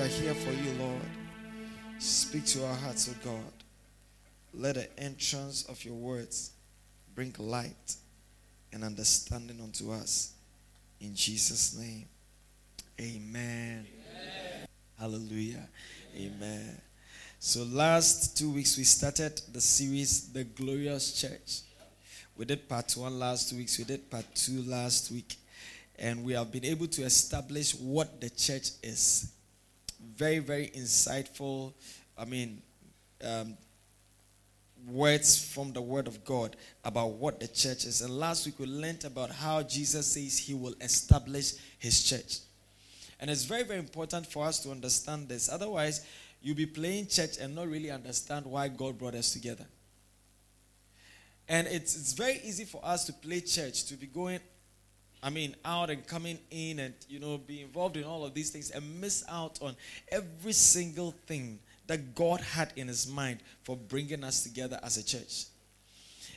we are here for you, Lord. Speak to our hearts, O God. Let the entrance of your words bring light and understanding unto us. In Jesus' name. Amen. Amen. Hallelujah. Amen. So, last two weeks we started the series, The Glorious Church. We did part one last two weeks, we did part two last week, and we have been able to establish what the church is. Very, very insightful. I mean, um, words from the Word of God about what the church is. And last week we learned about how Jesus says he will establish his church. And it's very, very important for us to understand this. Otherwise, you'll be playing church and not really understand why God brought us together. And it's, it's very easy for us to play church, to be going, I mean, out and coming in and, you know, be involved in all of these things and miss out on every single thing that God had in his mind for bringing us together as a church.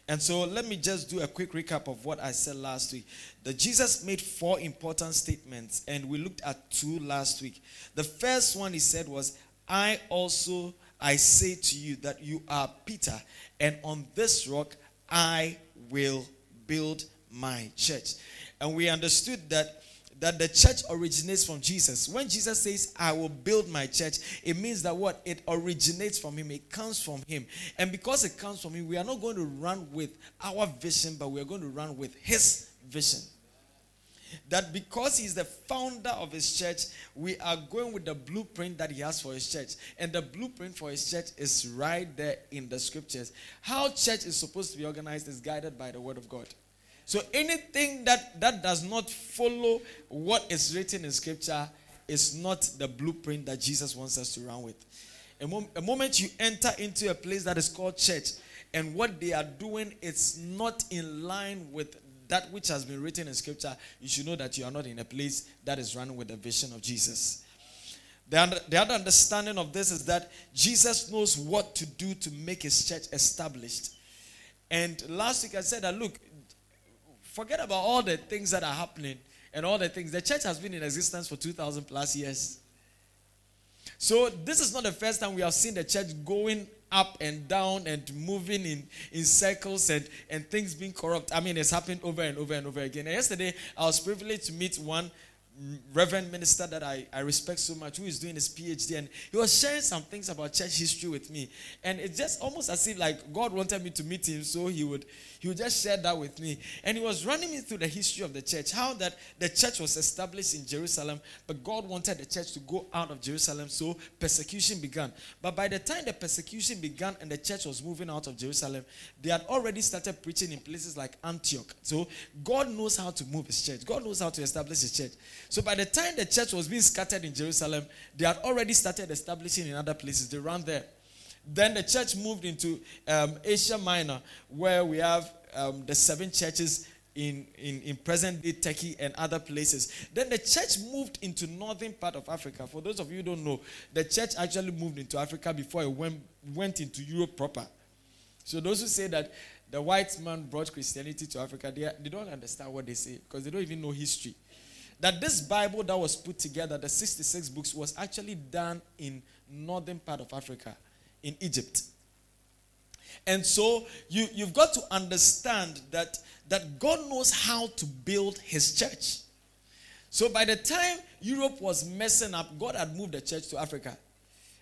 And so let me just do a quick recap of what I said last week. That Jesus made four important statements, and we looked at two last week. The first one he said was, I also I say to you that you are Peter, and on this rock I will build my church. And we understood that that the church originates from Jesus. When Jesus says, I will build my church, it means that what? It originates from Him, it comes from Him. And because it comes from Him, we are not going to run with our vision, but we are going to run with His vision. That because He's the founder of His church, we are going with the blueprint that He has for His church. And the blueprint for His church is right there in the scriptures. How church is supposed to be organized is guided by the Word of God. So anything that, that does not follow what is written in scripture is not the blueprint that Jesus wants us to run with. A, mom- a moment you enter into a place that is called church and what they are doing is not in line with that which has been written in scripture, you should know that you are not in a place that is running with the vision of Jesus. The, under, the other understanding of this is that Jesus knows what to do to make his church established. And last week I said that look, Forget about all the things that are happening and all the things. The church has been in existence for 2,000 plus years. So, this is not the first time we have seen the church going up and down and moving in, in circles and, and things being corrupt. I mean, it's happened over and over and over again. And yesterday, I was privileged to meet one reverend minister that I, I respect so much who is doing his phd and he was sharing some things about church history with me. And it's just almost as if like god wanted me to meet him so he would he would just share that with me. And he was running me through the history of the church how that the church was established in jerusalem but god wanted the church to go out of jerusalem so persecution began. But by the time the persecution began and the church was moving out of jerusalem they had already started preaching in places like antioch. So god knows how to move his church. God knows how to establish his church so by the time the church was being scattered in Jerusalem, they had already started establishing in other places. They ran there. Then the church moved into um, Asia Minor, where we have um, the seven churches in, in, in present day Turkey and other places. Then the church moved into northern part of Africa. For those of you who don't know, the church actually moved into Africa before it went, went into Europe proper. So those who say that the white man brought Christianity to Africa, they, they don't understand what they say because they don't even know history that this Bible that was put together, the 66 books, was actually done in northern part of Africa, in Egypt. And so you, you've got to understand that, that God knows how to build his church. So by the time Europe was messing up, God had moved the church to Africa.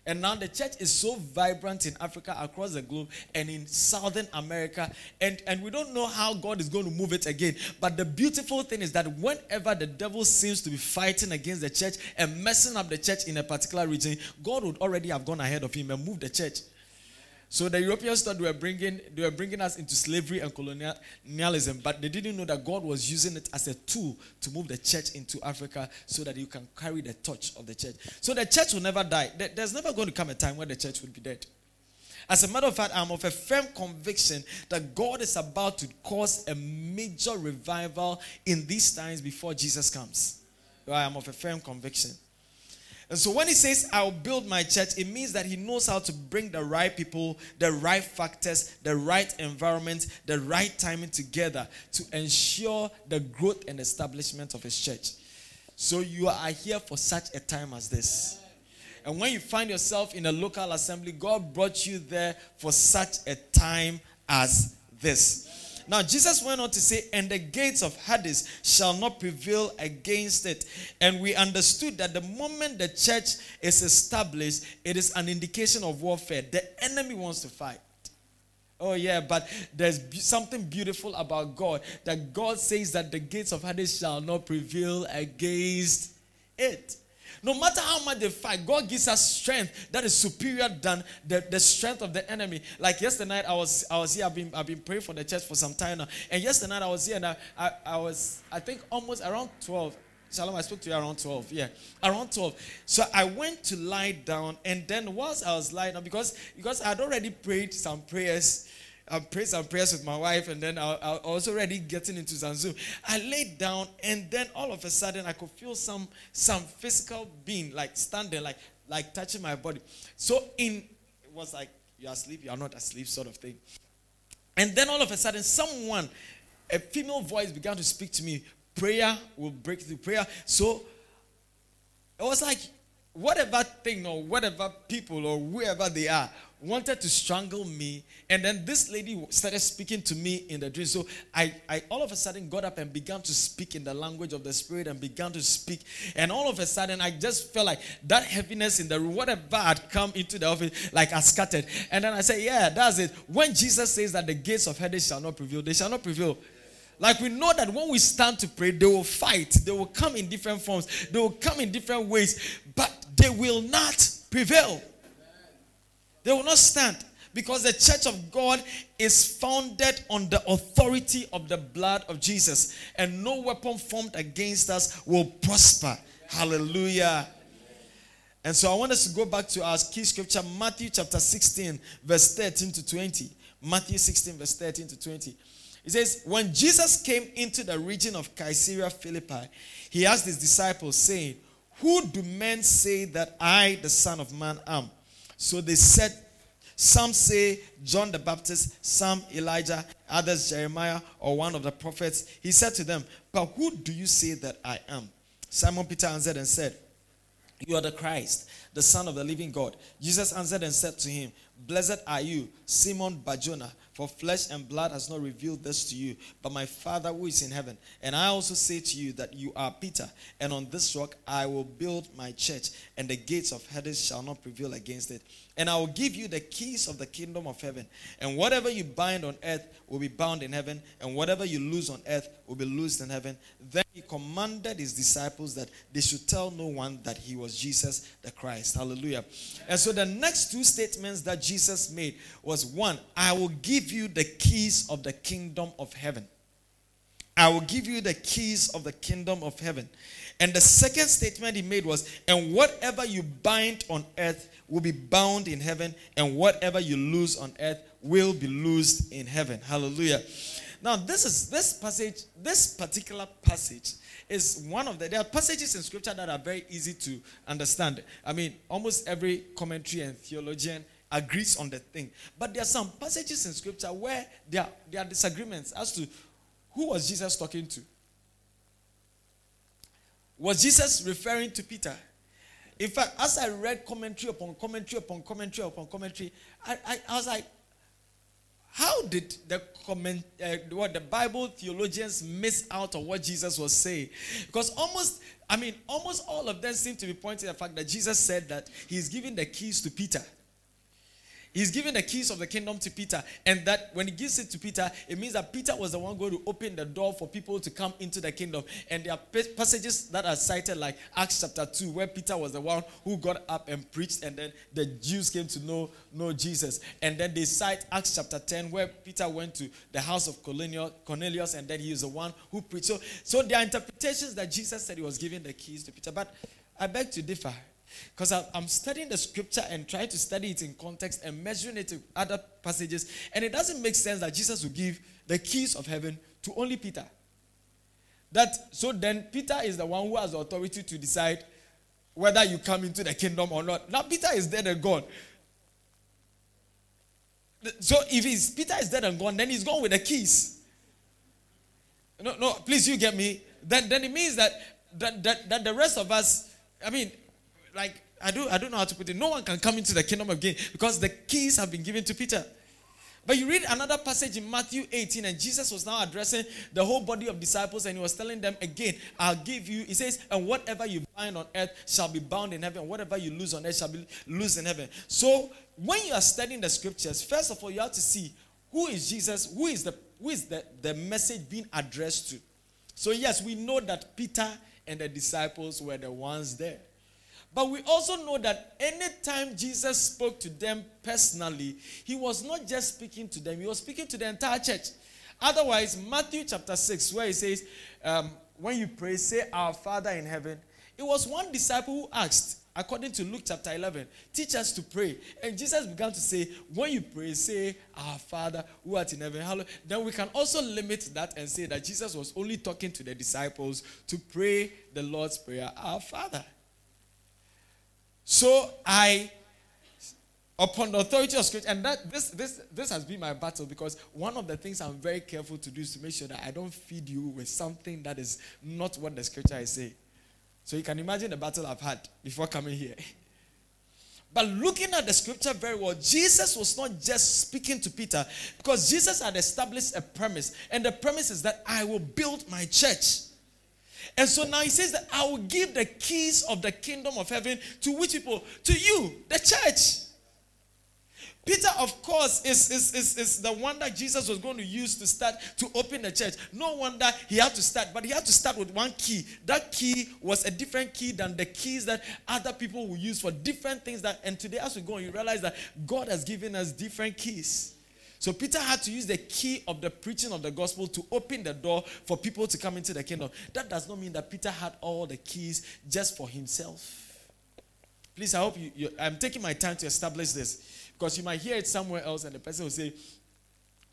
And now the church is so vibrant in Africa, across the globe, and in Southern America. And, and we don't know how God is going to move it again. But the beautiful thing is that whenever the devil seems to be fighting against the church and messing up the church in a particular region, God would already have gone ahead of him and moved the church. So the Europeans thought they were bringing they were bringing us into slavery and colonialism, but they didn't know that God was using it as a tool to move the church into Africa so that you can carry the torch of the church. So the church will never die. There's never going to come a time where the church will be dead. As a matter of fact, I'm of a firm conviction that God is about to cause a major revival in these times before Jesus comes. I am of a firm conviction. And so when he says, I'll build my church, it means that he knows how to bring the right people, the right factors, the right environment, the right timing together to ensure the growth and establishment of his church. So you are here for such a time as this. And when you find yourself in a local assembly, God brought you there for such a time as this. Now, Jesus went on to say, And the gates of Hades shall not prevail against it. And we understood that the moment the church is established, it is an indication of warfare. The enemy wants to fight. Oh, yeah, but there's something beautiful about God that God says that the gates of Hades shall not prevail against it. No matter how much they fight, God gives us strength that is superior than the, the strength of the enemy. Like yesterday night, I was I was here. I've been I've been praying for the church for some time now. And yesterday night I was here and I, I, I was I think almost around 12. Shalom, I spoke to you around 12. Yeah, around 12. So I went to lie down, and then whilst I was lying down, because because I'd already prayed some prayers, I prayed some prayers with my wife, and then I, I was already getting into Zanzu. I laid down, and then all of a sudden, I could feel some some physical being like standing, like like touching my body. So in it was like you're asleep, you're not asleep, sort of thing. And then all of a sudden, someone, a female voice began to speak to me. Prayer will break through prayer. So it was like whatever thing or whatever people or whoever they are wanted to strangle me and then this lady started speaking to me in the dream so I, I all of a sudden got up and began to speak in the language of the spirit and began to speak and all of a sudden i just felt like that heaviness in the room whatever had come into the office like i scattered and then i said yeah that's it when jesus says that the gates of hades shall not prevail they shall not prevail like we know that when we stand to pray, they will fight. They will come in different forms. They will come in different ways, but they will not prevail. They will not stand because the church of God is founded on the authority of the blood of Jesus, and no weapon formed against us will prosper. Hallelujah. And so I want us to go back to our key scripture, Matthew chapter 16, verse 13 to 20. Matthew 16, verse 13 to 20. It says, When Jesus came into the region of Caesarea Philippi, he asked his disciples, saying, Who do men say that I, the Son of Man, am? So they said, Some say John the Baptist, some Elijah, others Jeremiah, or one of the prophets. He said to them, But who do you say that I am? Simon Peter answered and said, You are the Christ, the Son of the living God. Jesus answered and said to him, Blessed are you, Simon Barjona for flesh and blood has not revealed this to you, but my Father who is in heaven. And I also say to you that you are Peter, and on this rock I will build my church, and the gates of Hades shall not prevail against it. And I will give you the keys of the kingdom of heaven. And whatever you bind on earth will be bound in heaven, and whatever you loose on earth will be loosed in heaven. Then he commanded his disciples that they should tell no one that he was Jesus the Christ. Hallelujah. And so the next two statements that Jesus made was one, I will give you the keys of the kingdom of heaven. I will give you the keys of the kingdom of heaven. And the second statement he made was, and whatever you bind on earth will be bound in heaven, and whatever you lose on earth will be loosed in heaven. Hallelujah. Now, this is this passage, this particular passage is one of the there are passages in scripture that are very easy to understand. I mean, almost every commentary and theologian agrees on the thing. But there are some passages in scripture where there are, there are disagreements as to who was Jesus talking to. Was Jesus referring to Peter? In fact, as I read commentary upon commentary upon commentary upon commentary, I, I, I was like, how did the comment, uh, what the Bible theologians miss out on what Jesus was saying? Because almost, I mean, almost all of them seem to be pointing the fact that Jesus said that he's giving the keys to Peter. He's giving the keys of the kingdom to Peter, and that when he gives it to Peter, it means that Peter was the one going to open the door for people to come into the kingdom. And there are passages that are cited, like Acts chapter 2, where Peter was the one who got up and preached, and then the Jews came to know, know Jesus. And then they cite Acts chapter 10, where Peter went to the house of Cornelius, and then he was the one who preached. So, so there are interpretations that Jesus said he was giving the keys to Peter, but I beg to differ. Because I'm studying the scripture and trying to study it in context and measuring it to other passages. And it doesn't make sense that Jesus would give the keys of heaven to only Peter. That so then Peter is the one who has authority to decide whether you come into the kingdom or not. Now Peter is dead and gone. So if he's, Peter is dead and gone, then he's gone with the keys. No, no, please you get me. Then then it means that that, that, that the rest of us, I mean, like I don't, I don't know how to put it. No one can come into the kingdom again because the keys have been given to Peter. But you read another passage in Matthew 18, and Jesus was now addressing the whole body of disciples, and he was telling them again, I'll give you, he says, and whatever you bind on earth shall be bound in heaven, whatever you lose on earth shall be loose in heaven. So when you are studying the scriptures, first of all, you have to see who is Jesus, who is the who is the, the message being addressed to. So, yes, we know that Peter and the disciples were the ones there. But we also know that anytime Jesus spoke to them personally, he was not just speaking to them, he was speaking to the entire church. Otherwise, Matthew chapter 6, where he says, um, When you pray, say, Our Father in heaven. It was one disciple who asked, according to Luke chapter 11, teach us to pray. And Jesus began to say, When you pray, say, Our Father who art in heaven. Then we can also limit that and say that Jesus was only talking to the disciples to pray the Lord's Prayer, Our Father. So I, upon the authority of Scripture, and that this this this has been my battle because one of the things I'm very careful to do is to make sure that I don't feed you with something that is not what the Scripture is saying. So you can imagine the battle I've had before coming here. But looking at the scripture very well, Jesus was not just speaking to Peter because Jesus had established a premise, and the premise is that I will build my church. And so now he says that I will give the keys of the kingdom of heaven to which people? To you, the church. Peter, of course, is, is, is, is the one that Jesus was going to use to start to open the church. No wonder he had to start, but he had to start with one key. That key was a different key than the keys that other people will use for different things. That and today, as we go, you realize that God has given us different keys. So Peter had to use the key of the preaching of the gospel to open the door for people to come into the kingdom. That does not mean that Peter had all the keys just for himself. Please, I hope you, you I'm taking my time to establish this. Because you might hear it somewhere else, and the person will say,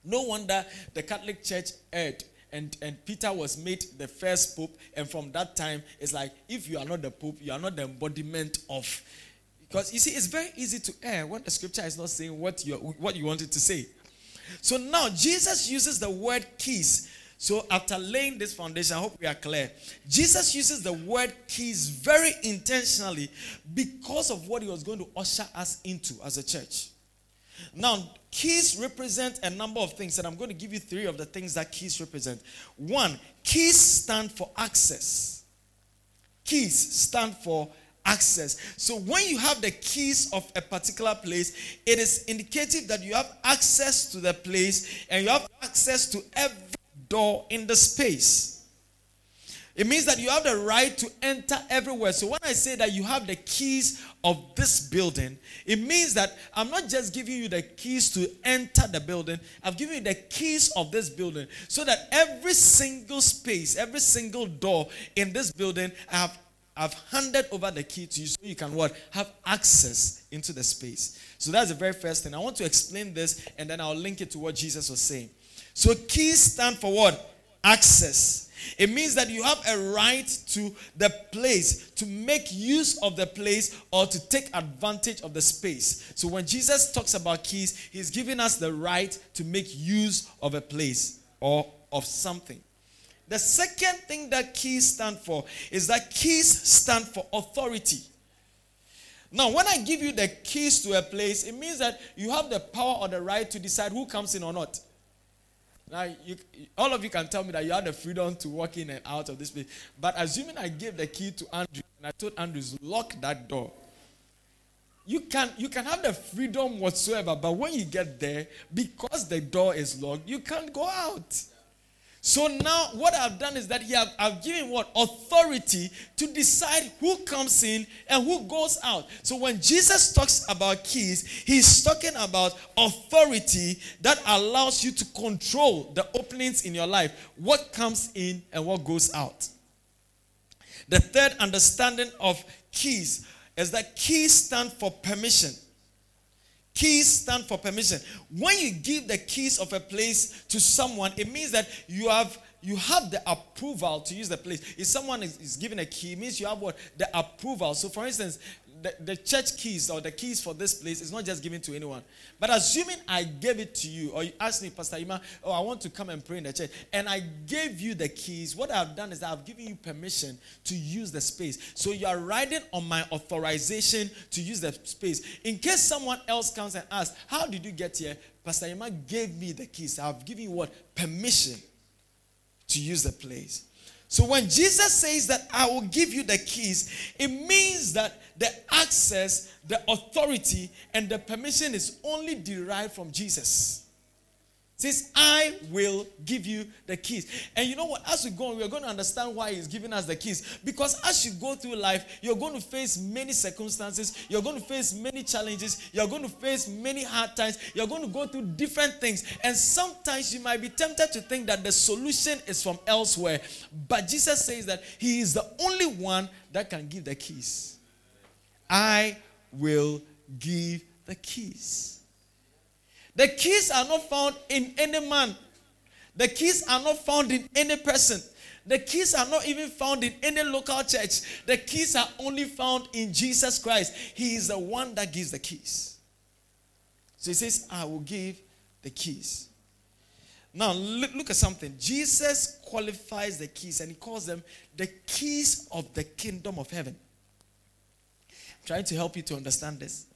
No wonder the Catholic Church erred. And, and Peter was made the first pope, and from that time, it's like if you are not the pope, you are not the embodiment of. Because you see, it's very easy to err when the scripture is not saying what you what you wanted to say. So now Jesus uses the word keys. So after laying this foundation, I hope we are clear. Jesus uses the word keys very intentionally because of what he was going to usher us into as a church. Now, keys represent a number of things, and I'm going to give you three of the things that keys represent. One, keys stand for access. Keys stand for access. So when you have the keys of a particular place, it is indicative that you have access to the place and you have access to every door in the space. It means that you have the right to enter everywhere. So when I say that you have the keys of this building, it means that I'm not just giving you the keys to enter the building, I've given you the keys of this building so that every single space, every single door in this building, I have I've handed over the key to you so you can what? Have access into the space. So that's the very first thing. I want to explain this and then I'll link it to what Jesus was saying. So keys stand for what? Access. It means that you have a right to the place, to make use of the place, or to take advantage of the space. So when Jesus talks about keys, he's giving us the right to make use of a place or of something. The second thing that keys stand for is that keys stand for authority. Now, when I give you the keys to a place, it means that you have the power or the right to decide who comes in or not. Now, you, all of you can tell me that you have the freedom to walk in and out of this place. But assuming I gave the key to Andrew and I told Andrew, lock that door, you can, you can have the freedom whatsoever. But when you get there, because the door is locked, you can't go out. So now what I've done is that he have, I've given what authority to decide who comes in and who goes out. So when Jesus talks about keys, he's talking about authority that allows you to control the openings in your life, what comes in and what goes out. The third understanding of keys is that keys stand for permission. Keys stand for permission. When you give the keys of a place to someone, it means that you have you have the approval to use the place. If someone is, is given a key, means you have what? The approval. So for instance, the, church keys or the keys for this place is not just given to anyone. But assuming I gave it to you, or you asked me, Pastor Ima, oh, I want to come and pray in the church, and I gave you the keys, what I've done is I've given you permission to use the space. So you are riding on my authorization to use the space. In case someone else comes and asks, How did you get here? Pastor Ima gave me the keys. I've given you what? Permission to use the place. So when Jesus says that I will give you the keys, it means that the access, the authority, and the permission is only derived from Jesus says, I will give you the keys. And you know what? As we go on, we're going to understand why he's giving us the keys. Because as you go through life, you're going to face many circumstances, you're going to face many challenges, you're going to face many hard times, you're going to go through different things. And sometimes you might be tempted to think that the solution is from elsewhere. But Jesus says that he is the only one that can give the keys. I will give the keys. The keys are not found in any man. The keys are not found in any person. The keys are not even found in any local church. The keys are only found in Jesus Christ. He is the one that gives the keys. So he says, I will give the keys. Now, look, at something. Jesus qualifies the keys and he calls them the keys of the kingdom of heaven. I'm trying to help you to understand this.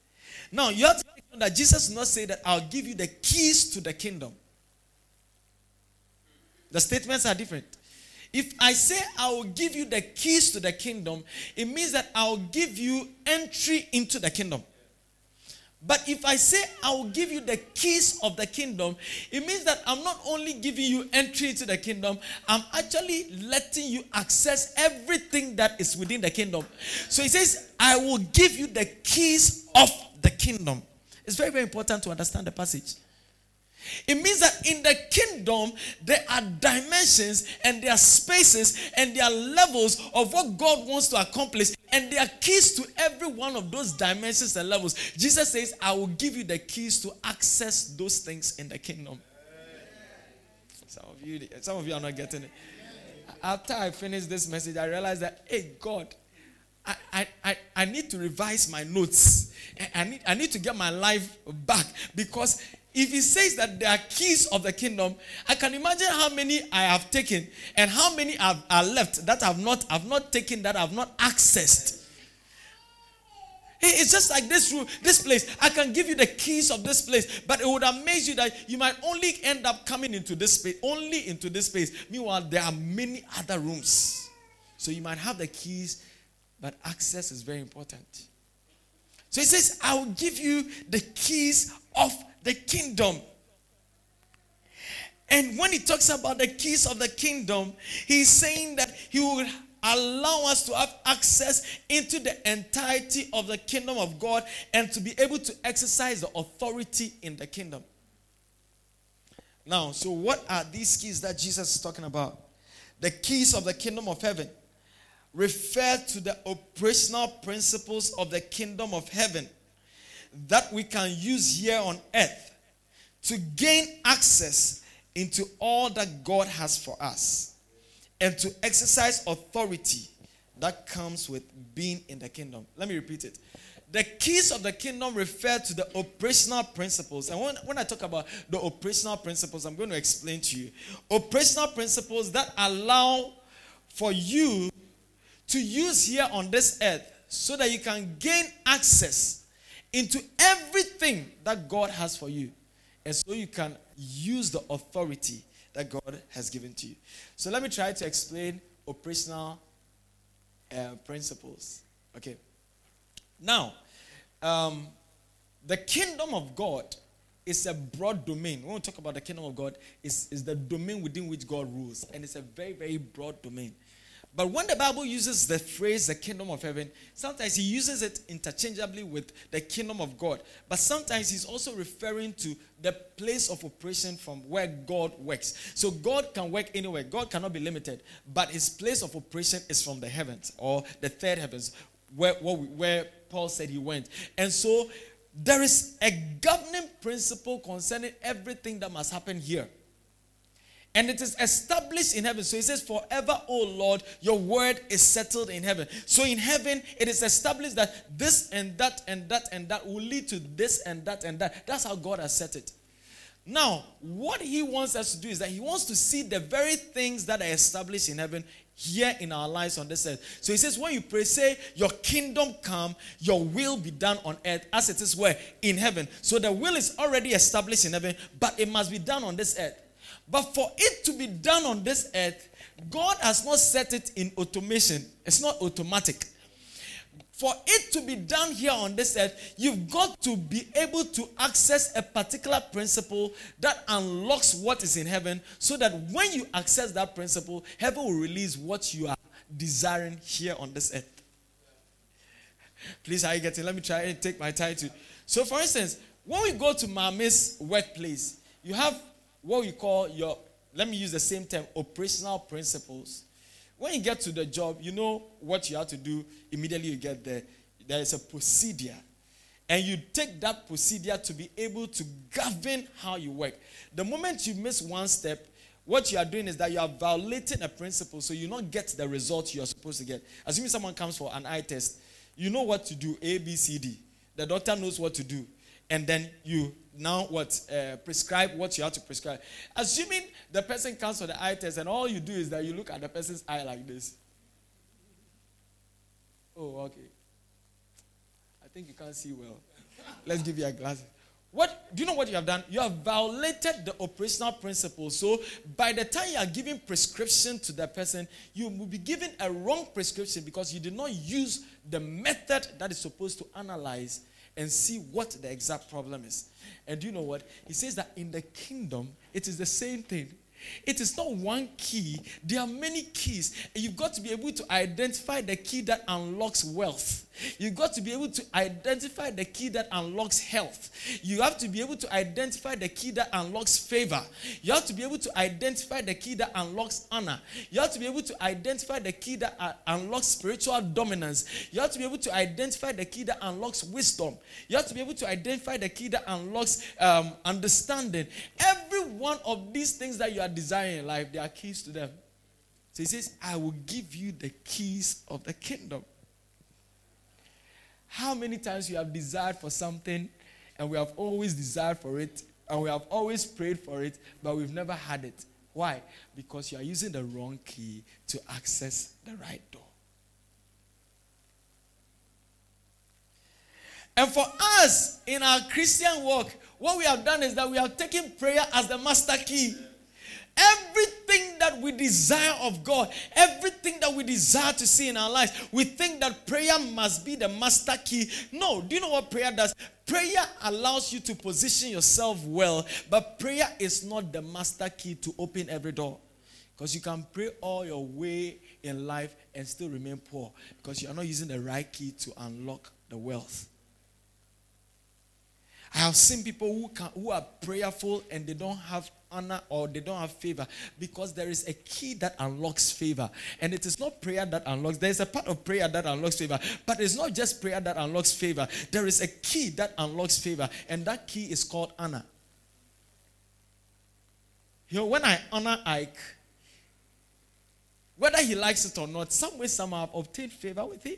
Now, you have to that Jesus did not say that I'll give you the keys to the kingdom. The statements are different. If I say I will give you the keys to the kingdom, it means that I'll give you entry into the kingdom. But if I say I will give you the keys of the kingdom, it means that I'm not only giving you entry into the kingdom, I'm actually letting you access everything that is within the kingdom. So he says, I will give you the keys of the kingdom. It's very, very important to understand the passage. It means that in the kingdom, there are dimensions and there are spaces and there are levels of what God wants to accomplish, and there are keys to every one of those dimensions and levels. Jesus says, I will give you the keys to access those things in the kingdom. Some of you, some of you are not getting it. After I finished this message, I realized that, hey, God, I, I, I need to revise my notes. I need, I need to get my life back because if he says that there are keys of the kingdom, I can imagine how many I have taken and how many are, are left that I've not, I've not taken, that I've not accessed. It's just like this room, this place. I can give you the keys of this place, but it would amaze you that you might only end up coming into this space, only into this space. Meanwhile, there are many other rooms. So you might have the keys but access is very important. So he says, I will give you the keys of the kingdom. And when he talks about the keys of the kingdom, he's saying that he will allow us to have access into the entirety of the kingdom of God and to be able to exercise the authority in the kingdom. Now, so what are these keys that Jesus is talking about? The keys of the kingdom of heaven refer to the operational principles of the kingdom of heaven that we can use here on earth to gain access into all that God has for us and to exercise authority that comes with being in the kingdom. Let me repeat it. The keys of the kingdom refer to the operational principles. And when, when I talk about the operational principles, I'm going to explain to you. Operational principles that allow for you to use here on this earth so that you can gain access into everything that God has for you. And so you can use the authority that God has given to you. So let me try to explain operational uh, principles. Okay. Now, um, the kingdom of God is a broad domain. When we talk about the kingdom of God, it's, it's the domain within which God rules. And it's a very, very broad domain. But when the Bible uses the phrase the kingdom of heaven, sometimes he uses it interchangeably with the kingdom of God. But sometimes he's also referring to the place of operation from where God works. So God can work anywhere, God cannot be limited. But his place of operation is from the heavens or the third heavens, where, where, Paul said he went. And so there is a governing principle concerning everything that must happen here. And it is established in heaven. So he says, Forever, O Lord, your word is settled in heaven. So in heaven, it is established that this and that and that and that will lead to this and that and that. That's how God has set it. Now, what he wants us to do is that he wants to see the very things that are established in heaven here in our lives on this earth. So he says, when you pray, say, Your kingdom come, your will be done on earth as it is where? In heaven. So the will is already established in heaven, but it must be done on this earth. But for it to be done on this earth, God has not set it in automation. It's not automatic. For it to be done here on this earth, you've got to be able to access a particular principle that unlocks what is in heaven so that when you access that principle, heaven will release what you are desiring here on this earth. Please, are you getting? Let me try and take my time to. So, for instance, when we go to Mami's workplace, you have what we call your, let me use the same term, operational principles. When you get to the job, you know what you have to do immediately you get there. There is a procedure. And you take that procedure to be able to govern how you work. The moment you miss one step, what you are doing is that you are violating a principle, so you not get the result you are supposed to get. Assuming someone comes for an eye test, you know what to do A, B, C, D. The doctor knows what to do and then you now what uh, prescribe what you have to prescribe. Assuming the person comes for the eye test and all you do is that you look at the person's eye like this. Oh okay. I think you can't see well. Let's give you a glass. What do you know what you have done? You have violated the operational principle so by the time you are giving prescription to that person you will be given a wrong prescription because you did not use the method that is supposed to analyze and see what the exact problem is. And do you know what? He says that in the kingdom, it is the same thing. It is not one key, there are many keys. You've got to be able to identify the key that unlocks wealth. You've got to be able to identify the key that unlocks health. You have to be able to identify the key that unlocks favor. You have to be able to identify the key that unlocks honor. You have to be able to identify the key that uh, unlocks spiritual dominance. You have to be able to identify the key that unlocks wisdom. You have to be able to identify the key that unlocks um, understanding. Every one of these things that you are desiring in life, there are keys to them. So he says, I will give you the keys of the kingdom. How many times you have desired for something and we have always desired for it and we have always prayed for it, but we've never had it? Why? Because you are using the wrong key to access the right door. And for us in our Christian walk, what we have done is that we have taken prayer as the master key. Everything that we desire of God, everything that we desire to see in our lives, we think that prayer must be the master key. No, do you know what prayer does? Prayer allows you to position yourself well, but prayer is not the master key to open every door. Because you can pray all your way in life and still remain poor because you are not using the right key to unlock the wealth. I have seen people who, can, who are prayerful and they don't have honor or they don't have favor because there is a key that unlocks favor. And it is not prayer that unlocks, there is a part of prayer that unlocks favor, but it's not just prayer that unlocks favor. There is a key that unlocks favor, and that key is called honor. You know, when I honor Ike, whether he likes it or not, some way, somehow, I've obtained favor with him.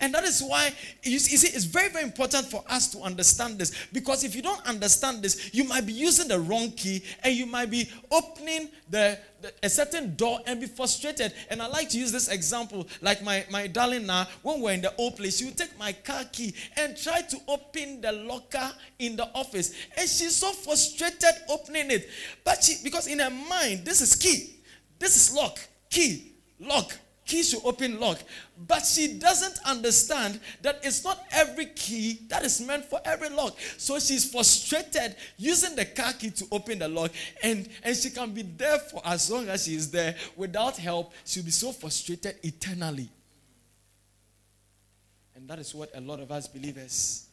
And that is why you see, it's very, very important for us to understand this. Because if you don't understand this, you might be using the wrong key and you might be opening the, the, a certain door and be frustrated. And I like to use this example, like my, my darling now, when we're in the old place, you take my car key and try to open the locker in the office. And she's so frustrated opening it. But she, because in her mind, this is key, this is lock, key, lock key to open lock. But she doesn't understand that it's not every key that is meant for every lock. So she's frustrated using the car key to open the lock, and, and she can be there for as long as she is there. Without help, she'll be so frustrated eternally. And that is what a lot of us believers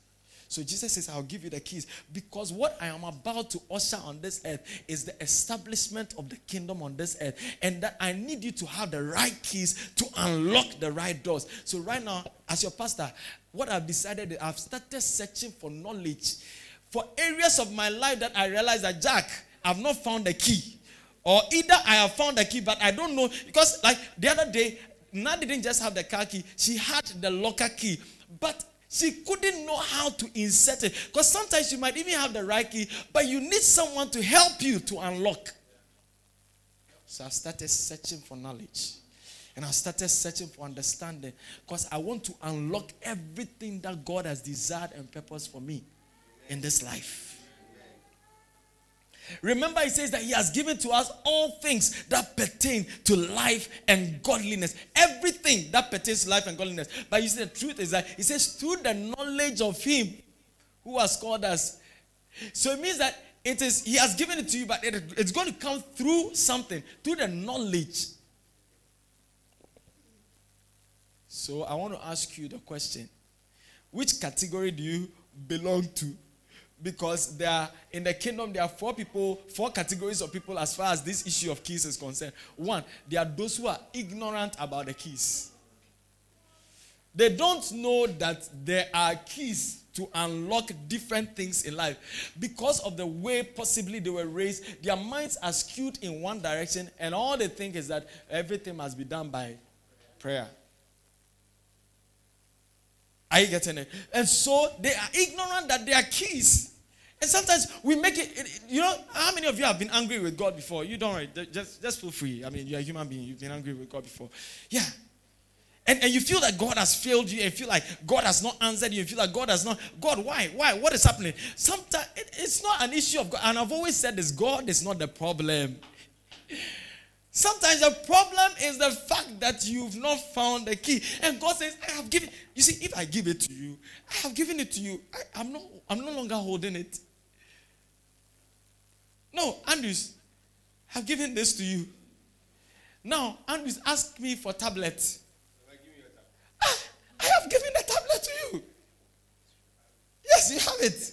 so Jesus says, I'll give you the keys. Because what I am about to usher on this earth is the establishment of the kingdom on this earth. And that I need you to have the right keys to unlock the right doors. So, right now, as your pastor, what I've decided I've started searching for knowledge for areas of my life that I realize that, Jack, I've not found the key. Or either I have found the key, but I don't know. Because, like the other day, Nana didn't just have the car key, she had the locker key. But she couldn't know how to insert it. Because sometimes you might even have the right key, but you need someone to help you to unlock. So I started searching for knowledge. And I started searching for understanding because I want to unlock everything that God has desired and purpose for me in this life. Remember, he says that he has given to us all things that pertain to life and godliness. Everything that pertains to life and godliness. But you see, the truth is that he says, through the knowledge of him who has called us. So it means that it is he has given it to you, but it, it's going to come through something, through the knowledge. So I want to ask you the question which category do you belong to? Because there are in the kingdom there are four people four categories of people as far as this issue of keys is concerned. One there are those who are ignorant about the keys. They don't know that there are keys to unlock different things in life. Because of the way possibly they were raised their minds are skewed in one direction and all they think is that everything must be done by prayer are you getting it? And so they are ignorant that they are keys. And sometimes we make it, you know, how many of you have been angry with God before? You don't, right? Just, just feel free. I mean, you're a human being. You've been angry with God before. Yeah. And, and you feel that God has failed you and feel like God has not answered you. You feel like God has not. God, why? Why? What is happening? Sometimes it, it's not an issue of God. And I've always said this God is not the problem. Sometimes the problem is the fact that you've not found the key. And God says, I have given. You see, if I give it to you, I have given it to you. I, am not, I'm no longer holding it. No, Andrews, I've given this to you. Now, Andrews, ask me for tablet. Ah, I have given the tablet to you. Yes, you have it.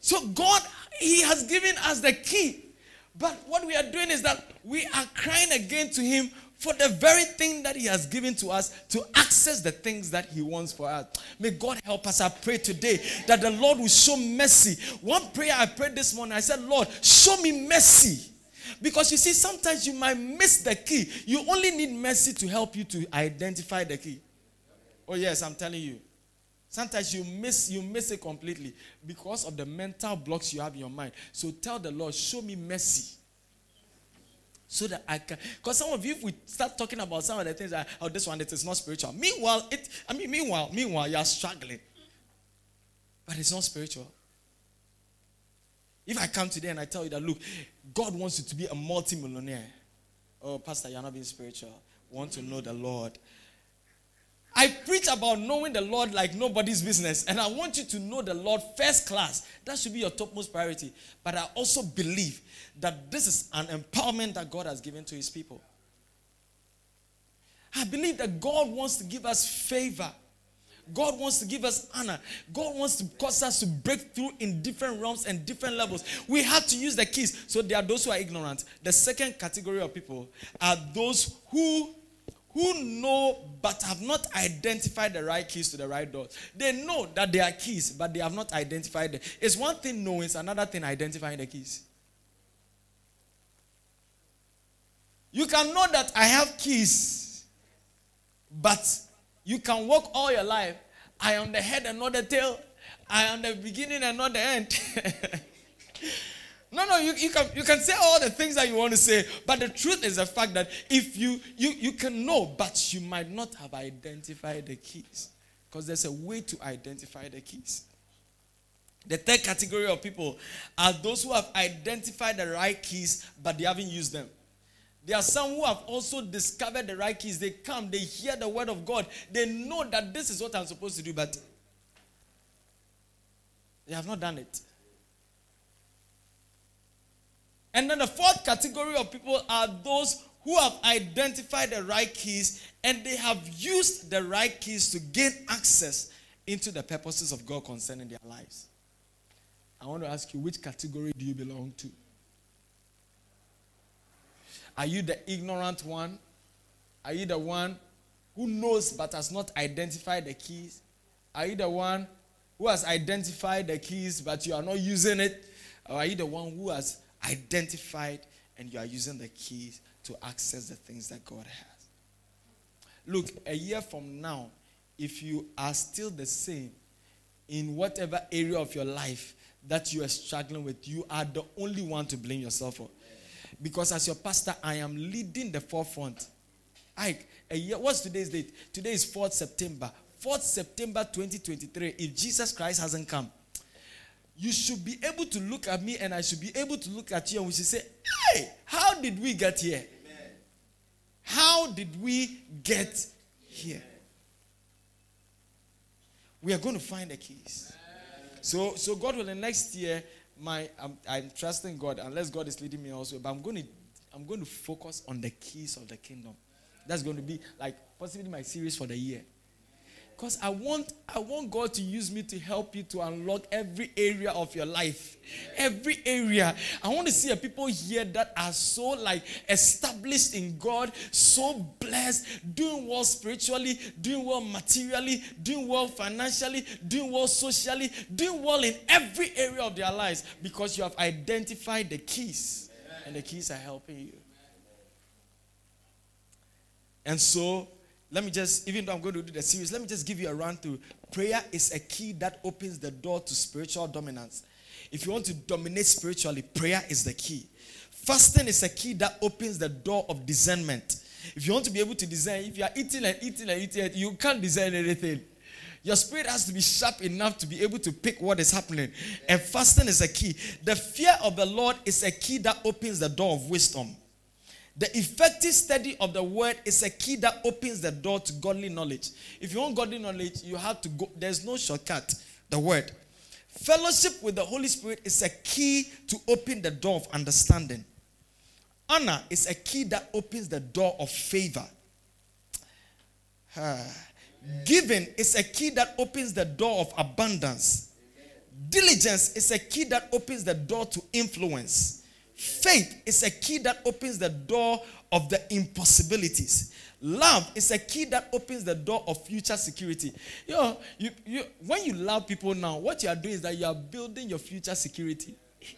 So God, He has given us the key. But what we are doing is that we are crying again to Him for the very thing that He has given to us to access the things that He wants for us. May God help us. I pray today that the Lord will show mercy. One prayer I prayed this morning, I said, Lord, show me mercy. Because you see, sometimes you might miss the key. You only need mercy to help you to identify the key. Oh, yes, I'm telling you. Sometimes you miss you miss it completely because of the mental blocks you have in your mind. So tell the Lord, show me mercy. So that I can because some of you if we start talking about some of the things that oh this one it is not spiritual. Meanwhile, it I mean meanwhile, meanwhile you are struggling. But it's not spiritual. If I come today and I tell you that look, God wants you to be a multi-millionaire. Oh, Pastor, you're not being spiritual. Want to know the Lord. I preach about knowing the Lord like nobody's business, and I want you to know the Lord first class. That should be your topmost priority. But I also believe that this is an empowerment that God has given to His people. I believe that God wants to give us favor. God wants to give us honor. God wants to cause us to break through in different realms and different levels. We have to use the keys. So there are those who are ignorant. The second category of people are those who who know but have not identified the right keys to the right doors. They know that they are keys, but they have not identified them. It's one thing knowing, it's another thing identifying the keys. You can know that I have keys, but you can walk all your life. I am the head and not the tail. I am the beginning and not the end. No, no, you, you, can, you can say all the things that you want to say, but the truth is the fact that if you, you, you can know, but you might not have identified the keys. Because there's a way to identify the keys. The third category of people are those who have identified the right keys, but they haven't used them. There are some who have also discovered the right keys. They come, they hear the word of God, they know that this is what I'm supposed to do, but they have not done it. And then the fourth category of people are those who have identified the right keys and they have used the right keys to gain access into the purposes of God concerning their lives. I want to ask you, which category do you belong to? Are you the ignorant one? Are you the one who knows but has not identified the keys? Are you the one who has identified the keys but you are not using it? Or are you the one who has identified and you are using the keys to access the things that God has. Look, a year from now, if you are still the same in whatever area of your life that you are struggling with, you are the only one to blame yourself for. Because as your pastor, I am leading the forefront. Ike, a year, what's today's date? Today is 4th September. 4th September 2023. If Jesus Christ hasn't come, you should be able to look at me and I should be able to look at you and we should say, Hey, how did we get here? How did we get here? We are going to find the keys. So, so God will, the next year, my I'm, I'm trusting God unless God is leading me also, but I'm going to I'm going to focus on the keys of the kingdom. That's going to be like possibly my series for the year. Because I want, I want God to use me to help you to unlock every area of your life. Every area. I want to see a people here that are so like established in God, so blessed, doing well spiritually, doing well materially, doing well financially, doing well socially, doing well in every area of their lives because you have identified the keys. And the keys are helping you. And so let me just, even though I'm going to do the series, let me just give you a run through. Prayer is a key that opens the door to spiritual dominance. If you want to dominate spiritually, prayer is the key. Fasting is a key that opens the door of discernment. If you want to be able to discern, if you are eating and eating and eating, you can't discern anything. Your spirit has to be sharp enough to be able to pick what is happening. And fasting is a key. The fear of the Lord is a key that opens the door of wisdom. The effective study of the word is a key that opens the door to godly knowledge. If you want godly knowledge, you have to go, there's no shortcut. The word. Fellowship with the Holy Spirit is a key to open the door of understanding. Honor is a key that opens the door of favor. Uh, giving is a key that opens the door of abundance. Diligence is a key that opens the door to influence. Faith is a key that opens the door of the impossibilities. Love is a key that opens the door of future security. You know, you, you, when you love people now, what you are doing is that you are building your future security.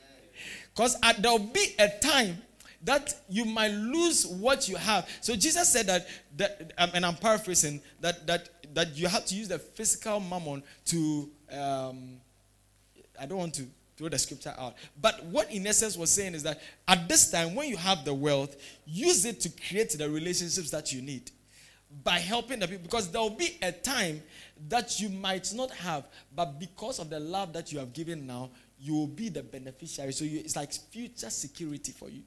Because there will be a time that you might lose what you have. So Jesus said that, that um, and I'm paraphrasing, that, that, that you have to use the physical mammon to, um, I don't want to throw the scripture out. But what in essence was saying is that at this time, when you have the wealth, use it to create the relationships that you need by helping the people. Because there will be a time that you might not have, but because of the love that you have given now, you will be the beneficiary. So you, it's like future security for you.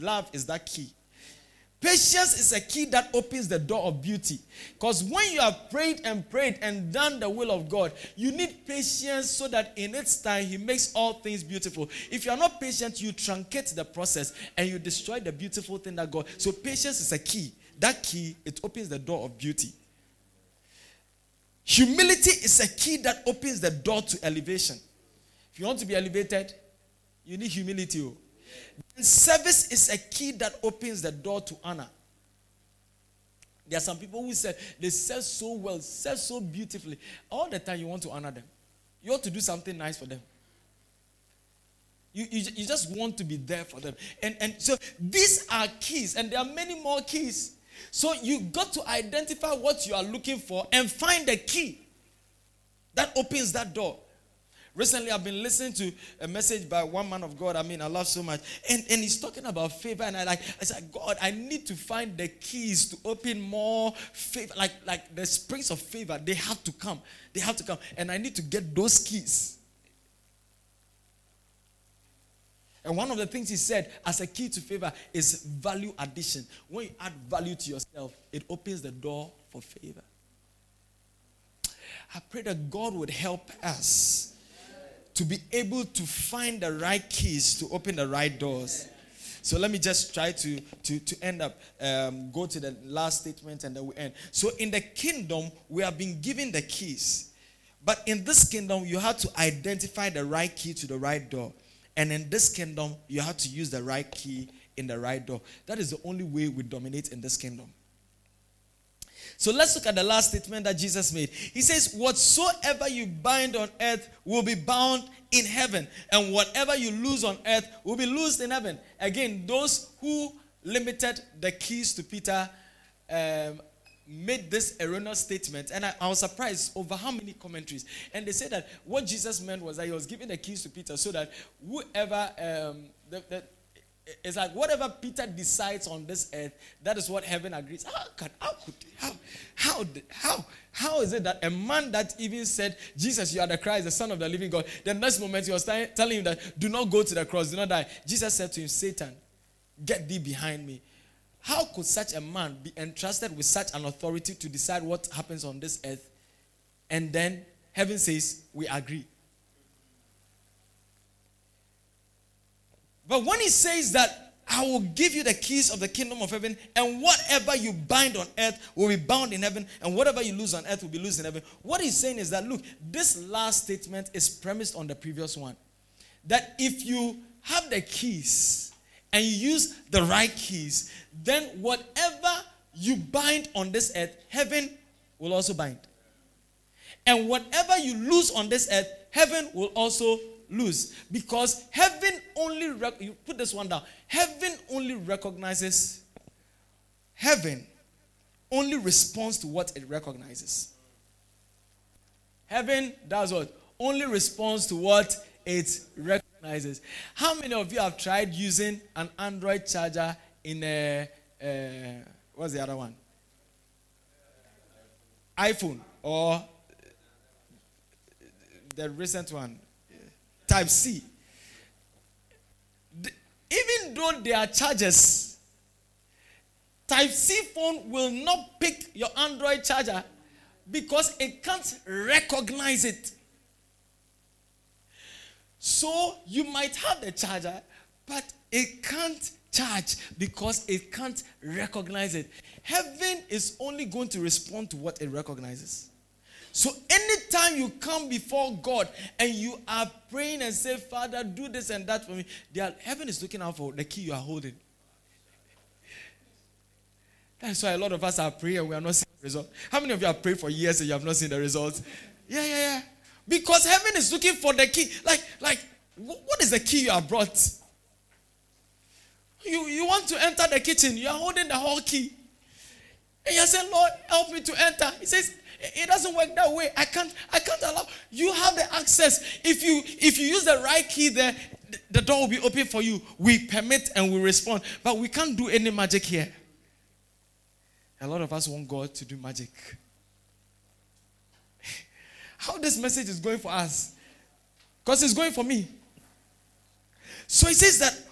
Love is that key. Patience is a key that opens the door of beauty. Because when you have prayed and prayed and done the will of God, you need patience so that in its time He makes all things beautiful. If you are not patient, you truncate the process and you destroy the beautiful thing that God. So patience is a key. That key, it opens the door of beauty. Humility is a key that opens the door to elevation. If you want to be elevated, you need humility. Oh. Service is a key that opens the door to honor. There are some people who say they serve so well, serve so beautifully. All the time you want to honor them. You ought to do something nice for them. You, you, you just want to be there for them. And, and so these are keys, and there are many more keys. So you got to identify what you are looking for and find the key that opens that door. Recently, I've been listening to a message by one man of God. I mean, I love so much. And, and he's talking about favor. And I like, I said, God, I need to find the keys to open more favor. Like, like the springs of favor, they have to come. They have to come. And I need to get those keys. And one of the things he said as a key to favor is value addition. When you add value to yourself, it opens the door for favor. I pray that God would help us to be able to find the right keys to open the right doors. So let me just try to, to, to end up, um, go to the last statement and then we end. So in the kingdom, we have been given the keys. But in this kingdom, you have to identify the right key to the right door. And in this kingdom, you have to use the right key in the right door. That is the only way we dominate in this kingdom. So let's look at the last statement that Jesus made. He says, Whatsoever you bind on earth will be bound in heaven, and whatever you lose on earth will be loosed in heaven. Again, those who limited the keys to Peter um, made this erroneous statement, and I, I, was surprised over how many commentaries. And they said that what Jesus meant was that he was giving the keys to Peter so that whoever um, the, the, it's like whatever Peter decides on this earth, that is what heaven agrees. How can how could how how how how is it that a man that even said, Jesus, you are the Christ, the Son of the living God, the next moment he was telling him that do not go to the cross, do not die. Jesus said to him, Satan, get thee behind me. How could such a man be entrusted with such an authority to decide what happens on this earth? And then heaven says, We agree. But when he says that I will give you the keys of the kingdom of heaven, and whatever you bind on earth will be bound in heaven, and whatever you lose on earth will be loosed in heaven. What he's saying is that, look, this last statement is premised on the previous one. That if you have the keys and you use the right keys, then whatever you bind on this earth, heaven will also bind. And whatever you lose on this earth, heaven will also lose. Because heaven only rec- you put this one down. Heaven only recognizes heaven only responds to what it recognizes. Heaven does what? Only responds to what it recognizes. How many of you have tried using an android charger in a, a what's the other one? iphone or the recent one Type C. Even though there are chargers, Type C phone will not pick your Android charger because it can't recognize it. So you might have the charger, but it can't charge because it can't recognize it. Heaven is only going to respond to what it recognizes. So anytime you come before God and you are praying and say, Father, do this and that for me, are, heaven is looking out for the key you are holding. That's why a lot of us are praying and we are not seeing the result. How many of you have prayed for years and you have not seen the results? Yeah, yeah, yeah. Because heaven is looking for the key. Like, like, what is the key you have brought? You, you want to enter the kitchen, you are holding the whole key. And you say, Lord, help me to enter. He says, it doesn't work that way. I can't, I can't allow. You have the access. If you if you use the right key there, the door will be open for you. We permit and we respond. But we can't do any magic here. A lot of us want God to do magic. How this message is going for us? Because it's going for me. So he says that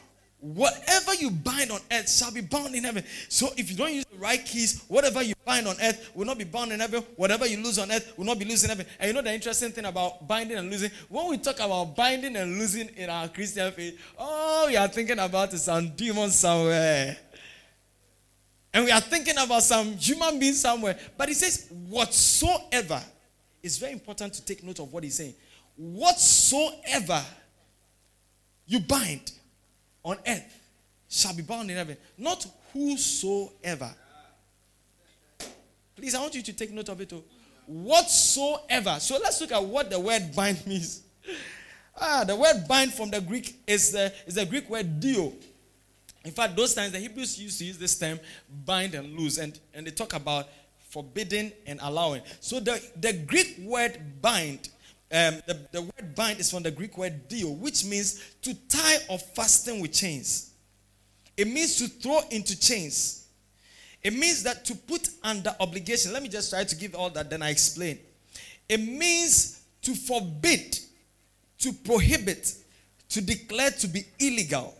Whatever you bind on earth shall be bound in heaven. So if you don't use the right keys, whatever you bind on earth will not be bound in heaven. Whatever you lose on earth will not be losing in heaven. And you know the interesting thing about binding and losing? When we talk about binding and losing in our Christian faith, oh, we are thinking about some demon somewhere. And we are thinking about some human being somewhere. But he says, whatsoever. It's very important to take note of what he's saying. Whatsoever you bind on earth shall be bound in heaven. Not whosoever. Please, I want you to take note of it too. Whatsoever. So let's look at what the word bind means. Ah, the word bind from the Greek is the, is the Greek word dio. In fact, those times the Hebrews used to use this term bind and loose, and, and they talk about forbidding and allowing. So the, the Greek word bind um, the, the word bind is from the Greek word dio, which means to tie or fasten with chains. It means to throw into chains. It means that to put under obligation. Let me just try to give all that, then I explain. It means to forbid, to prohibit, to declare to be illegal.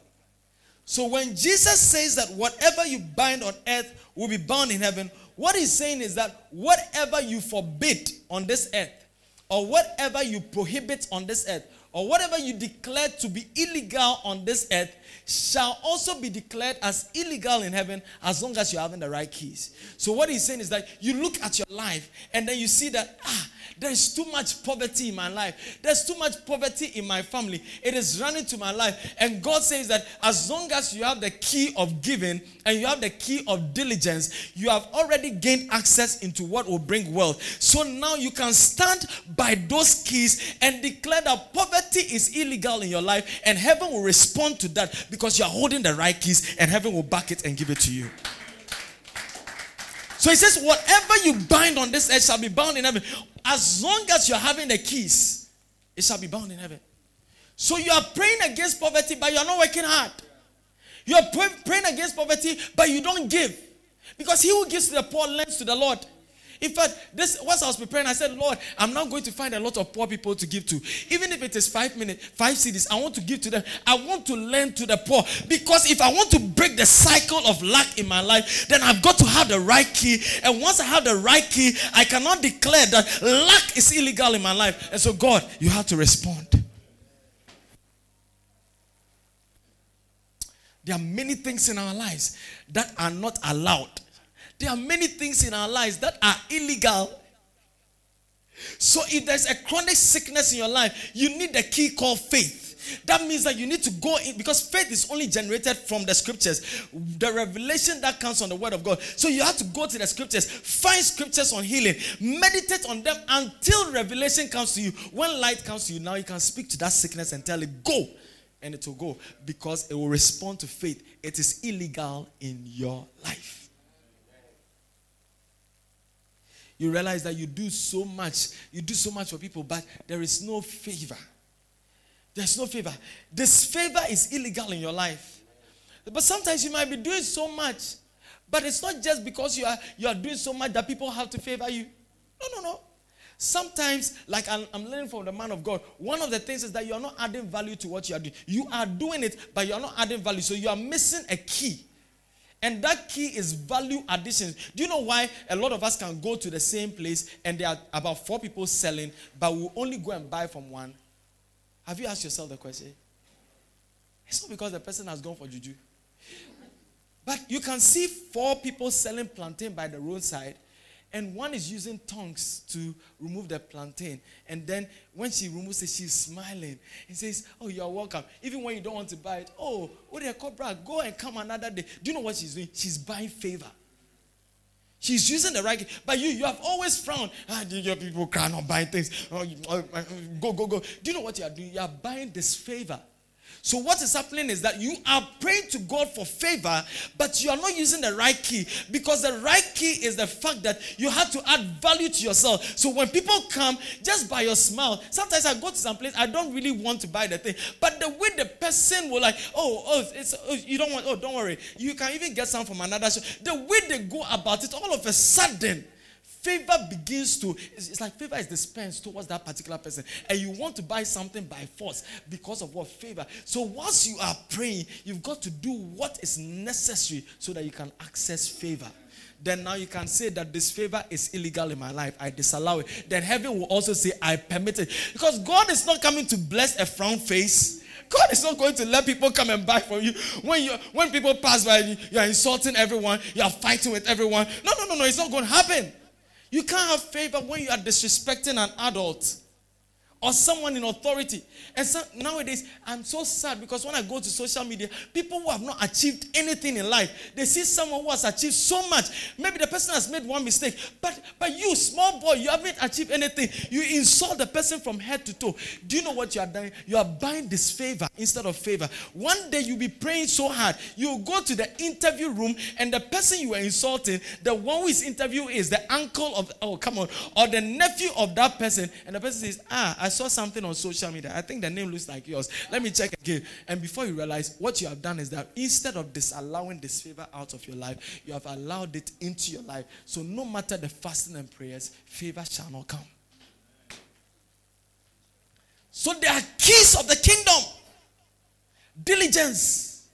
So when Jesus says that whatever you bind on earth will be bound in heaven, what he's saying is that whatever you forbid on this earth or whatever you prohibit on this earth, or whatever you declare to be illegal on this earth shall also be declared as illegal in heaven as long as you're having the right keys. So, what he's saying is that you look at your life and then you see that, ah, there's too much poverty in my life. There's too much poverty in my family. It is running to my life. And God says that as long as you have the key of giving and you have the key of diligence, you have already gained access into what will bring wealth. So now you can stand by those keys and declare that poverty is illegal in your life, and heaven will respond to that because you are holding the right keys, and heaven will back it and give it to you. So he says, Whatever you bind on this earth shall be bound in heaven. As long as you're having the keys, it shall be bound in heaven. So you are praying against poverty, but you are not working hard. You are praying against poverty, but you don't give. Because he who gives to the poor lends to the Lord. In fact, this once I was preparing, I said, Lord, I'm not going to find a lot of poor people to give to. Even if it is five minutes, five cities, I want to give to them. I want to lend to the poor. Because if I want to break the cycle of lack in my life, then I've got to have the right key. And once I have the right key, I cannot declare that lack is illegal in my life. And so, God, you have to respond. There are many things in our lives that are not allowed there are many things in our lives that are illegal. So if there's a chronic sickness in your life, you need a key called faith. That means that you need to go in because faith is only generated from the scriptures, the revelation that comes from the word of God. So you have to go to the scriptures, find scriptures on healing, meditate on them until revelation comes to you. When light comes to you, now you can speak to that sickness and tell it, go, and it will go because it will respond to faith. It is illegal in your life. You realize that you do so much, you do so much for people, but there is no favor. There's no favor. This favor is illegal in your life. But sometimes you might be doing so much, but it's not just because you are you are doing so much that people have to favor you. No, no, no. Sometimes, like I'm, I'm, learning from the man of God, one of the things is that you are not adding value to what you are doing. You are doing it, but you are not adding value. So you are missing a key. And that key is value addition. Do you know why a lot of us can go to the same place and there are about four people selling, but we only go and buy from one? Have you asked yourself the question? It's not because the person has gone for juju. But you can see four people selling plantain by the roadside, and one is using tongs to remove the plantain. And then when she removes it, she's smiling and says, Oh, you're welcome. Even when you don't want to buy it, oh, what you call brag? Go and come another day. Do you know what she's doing? She's buying favor. She's using the right, but you you have always frowned. Ah, your people cannot buy things. Oh, oh, oh, go, go, go. Do you know what you are doing? You are buying this favor. So, what is happening is that you are praying to God for favor, but you are not using the right key because the right key is the fact that you have to add value to yourself. So, when people come, just by your smile, sometimes I go to some place, I don't really want to buy the thing, but the way the person will like, oh, oh, it's, oh, you don't want, oh, don't worry, you can even get some from another. The way they go about it, all of a sudden, favor begins to, it's like favor is dispensed towards that particular person. And you want to buy something by force because of what favor. So once you are praying, you've got to do what is necessary so that you can access favor then now you can say that this favor is illegal in my life. I disallow it. Then heaven will also say, I permit it. Because God is not coming to bless a frown face. God is not going to let people come and buy from you. When you when people pass by you, you are insulting everyone, you are fighting with everyone. No, no, no, no, it's not going to happen. You can't have favor when you are disrespecting an adult or someone in authority. And so, nowadays, I'm so sad because when I go to social media, people who have not achieved anything in life, they see someone who has achieved so much. Maybe the person has made one mistake, but but you, small boy, you haven't achieved anything. You insult the person from head to toe. Do you know what you are doing? You are buying disfavor instead of favor. One day you'll be praying so hard, you go to the interview room, and the person you are insulting, the one who is interviewing is the uncle of oh come on, or the nephew of that person, and the person says, ah. I saw something on social media. I think the name looks like yours. Let me check again. And before you realize, what you have done is that instead of disallowing this favor out of your life, you have allowed it into your life. So no matter the fasting and prayers, favor shall not come. So there are keys of the kingdom. Diligence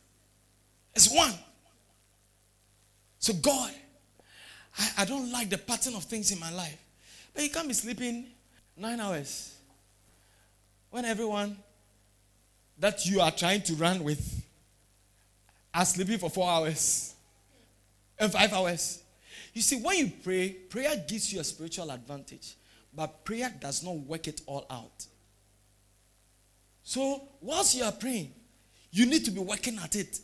is one. So God, I, I don't like the pattern of things in my life. But you can't be sleeping nine hours when everyone that you are trying to run with are sleeping for four hours and five hours. You see, when you pray, prayer gives you a spiritual advantage, but prayer does not work it all out. So, whilst you are praying, you need to be working at it.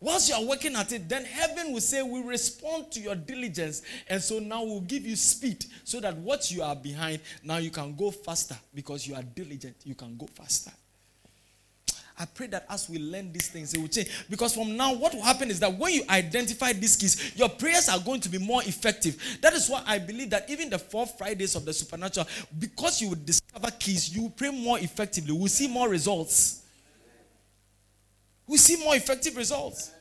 Once you are working at it, then heaven will say, We respond to your diligence. And so now we'll give you speed so that what you are behind, now you can go faster because you are diligent. You can go faster. I pray that as we learn these things, it will change. Because from now, what will happen is that when you identify these keys, your prayers are going to be more effective. That is why I believe that even the four Fridays of the supernatural, because you will discover keys, you will pray more effectively. We'll see more results we see more effective results.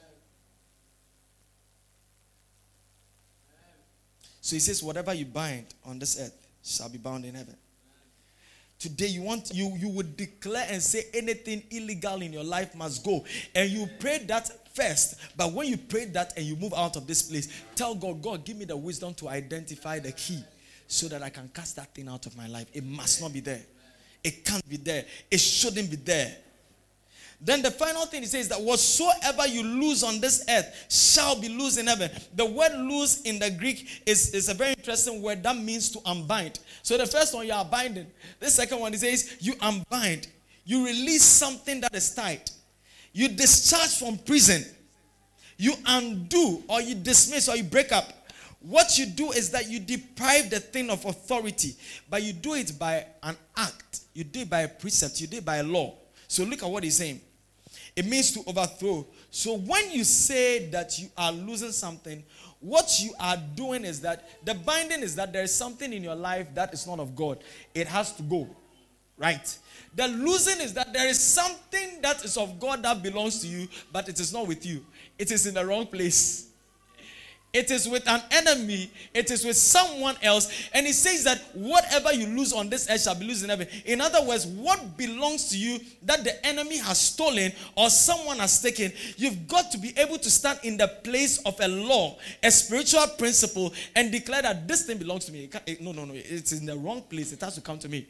So he says, Whatever you bind on this earth shall be bound in heaven. Today you want you you would declare and say anything illegal in your life must go. And you pray that first. But when you pray that and you move out of this place, tell God, God, give me the wisdom to identify the key so that I can cast that thing out of my life. It must not be there. It can't be there. It shouldn't be there. Then the final thing he says that whatsoever you lose on this earth shall be loose in heaven. The word loose in the Greek is, is a very interesting word that means to unbind. So the first one you are binding. The second one he says you unbind. You release something that is tight. You discharge from prison. You undo or you dismiss or you break up. What you do is that you deprive the thing of authority, but you do it by an act. You do it by a precept. You do it by a law. So look at what he's saying. It means to overthrow. So when you say that you are losing something, what you are doing is that the binding is that there is something in your life that is not of God. It has to go. Right? The losing is that there is something that is of God that belongs to you, but it is not with you. It is in the wrong place. It is with an enemy. It is with someone else. And he says that whatever you lose on this earth shall be lost in heaven. In other words, what belongs to you that the enemy has stolen or someone has taken, you've got to be able to stand in the place of a law, a spiritual principle, and declare that this thing belongs to me. It, no, no, no. It's in the wrong place. It has to come to me.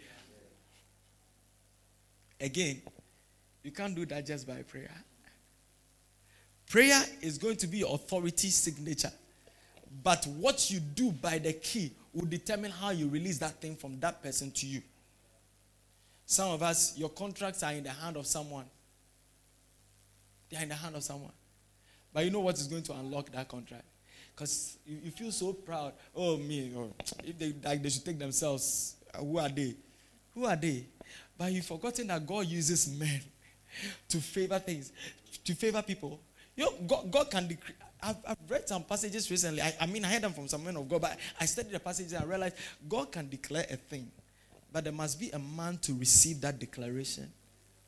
Again, you can't do that just by prayer. Prayer is going to be your authority signature. But what you do by the key will determine how you release that thing from that person to you. Some of us, your contracts are in the hand of someone. They are in the hand of someone. But you know what is going to unlock that contract? Because you, feel so proud. Oh, me. Oh, if they like, they should take themselves. Uh, who are they? Who are they? But you've forgotten that God uses men to favor things, to favor people. You know, God, God can decree. I've, I've, read some passages recently. I, I, mean, I heard them from some men of God, but I studied the passages and I realized God can declare a thing, but there must be a man to receive that declaration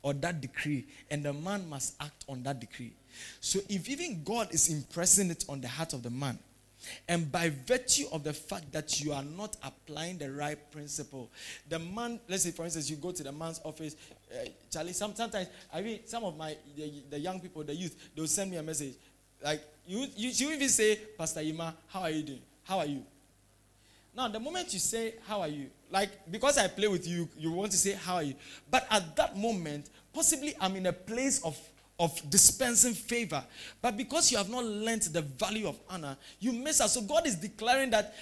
or that decree, and the man must act on that decree. So, if even God is impressing it on the heart of the man, and by virtue of the fact that you are not applying the right principle, the man, let's say for instance, you go to the man's office, uh, Charlie, sometimes, I mean, some of my, the, the young people, the youth, they'll send me a message. Like, you, you, you even say, Pastor Ima, how are you doing? How are you? Now, the moment you say, How are you? Like, because I play with you, you want to say, How are you? But at that moment, possibly I'm in a place of, of dispensing favor. But because you have not learned the value of honor, you miss out. So God is declaring that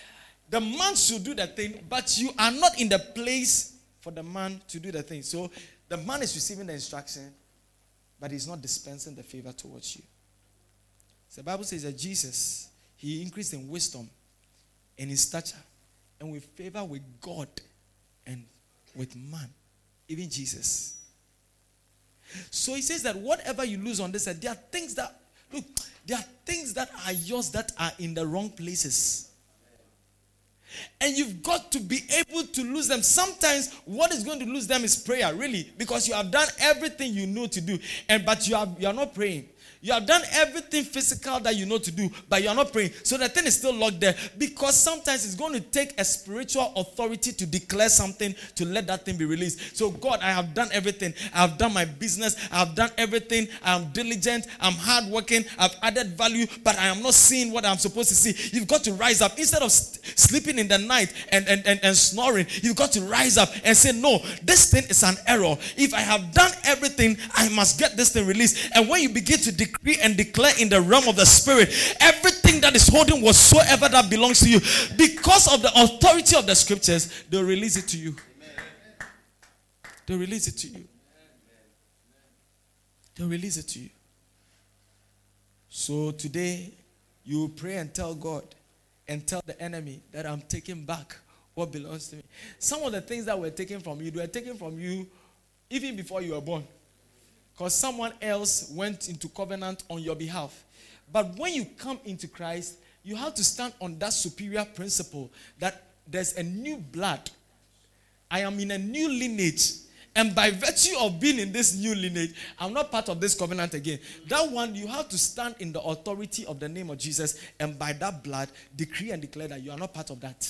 the man should do the thing, but you are not in the place for the man to do the thing. So the man is receiving the instruction, but he's not dispensing the favor towards you. The Bible says that Jesus, he increased in wisdom and in stature and with favor with God and with man, even Jesus. So he says that whatever you lose on this earth, there are things that, look, there are things that are yours that are in the wrong places. And you've got to be able to lose them. Sometimes what is going to lose them is prayer, really, because you have done everything you know to do, and but you are you are not praying. You have done everything physical that you know to do, but you are not praying. So the thing is still locked there because sometimes it's going to take a spiritual authority to declare something to let that thing be released. So, God, I have done everything. I have done my business. I have done everything. I am diligent. I'm hardworking. I've added value, but I am not seeing what I'm supposed to see. You've got to rise up. Instead of sleeping in the night and, and, and, and snoring, you've got to rise up and say, No, this thing is an error. If I have done everything, I must get this thing released. And when you begin to decree and declare in the realm of the spirit everything that is holding whatsoever that belongs to you because of the authority of the scriptures they'll release it to you. They'll release it to you. They'll release it to you. So today you pray and tell god and tell the enemy that i'm taking back what belongs to me. Some of the things that were taken from you they were taken from you even before you were born because someone else went into covenant on your behalf. But when you come into Christ, you have to stand on that superior principle that there's a new blood. I am in a new lineage. And by virtue of being in this new lineage, I'm not part of this covenant again. That one, you have to stand in the authority of the name of Jesus, and by that blood, decree and declare that you are not part of that.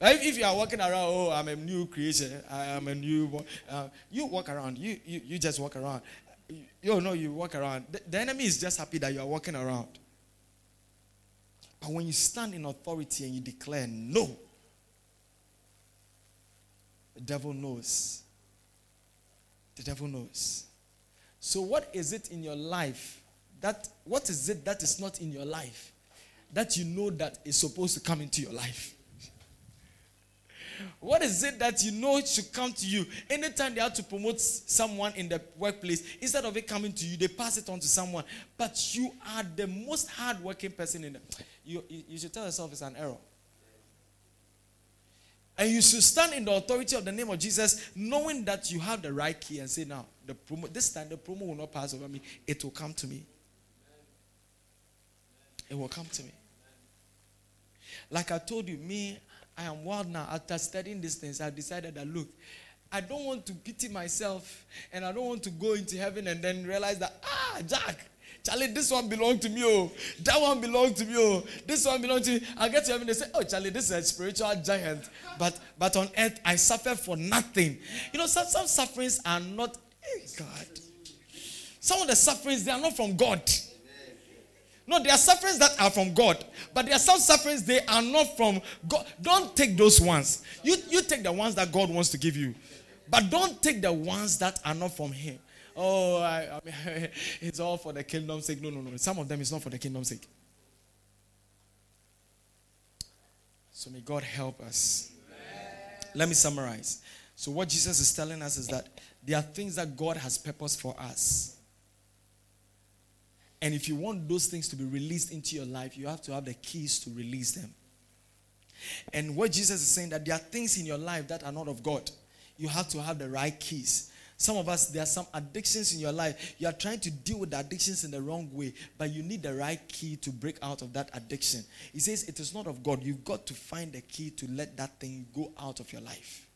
If, if you are walking around, oh, I'm a new creation, I am a new, uh, you walk around, you, you, you just walk around. You, know, you walk around. The, the enemy is just happy that you are walking around. But when you stand in authority and you declare no, the devil knows. The devil knows. So, what is it in your life that, what is it that is not in your life that you know that is supposed to come into your life? What is it that you know it should come to you? Anytime they have to promote someone in the workplace, instead of it coming to you, they pass it on to someone. But you are the most hardworking person in the. You, you, you should tell yourself it's an error. And you should stand in the authority of the name of Jesus, knowing that you have the right key, and say, "Now, the promo, this time the promo will not pass over me; it will come to me. It will come to me." Like I told you, me, I am wild now. After studying these things, I decided that look, I don't want to pity myself and I don't want to go into heaven and then realize that, ah, Jack, Charlie, this one belonged to me. Oh, that one belonged to me. Oh, this one belonged to me. I get to heaven and say, oh, Charlie, this is a spiritual giant. But but on earth, I suffer for nothing. You know, some, some sufferings are not, God. Some of the sufferings, they are not from God. No, there are sufferings that are from God, but there are some sufferings they are not from God. Don't take those ones. You, you take the ones that God wants to give you, but don't take the ones that are not from Him. Oh, I, I mean, it's all for the kingdom's sake. No, no, no. Some of them is not for the kingdom's sake. So may God help us. Let me summarize. So, what Jesus is telling us is that there are things that God has purpose for us. And if you want those things to be released into your life, you have to have the keys to release them. And what Jesus is saying that there are things in your life that are not of God. You have to have the right keys. Some of us, there are some addictions in your life. You are trying to deal with the addictions in the wrong way, but you need the right key to break out of that addiction. He says it is not of God. You've got to find the key to let that thing go out of your life.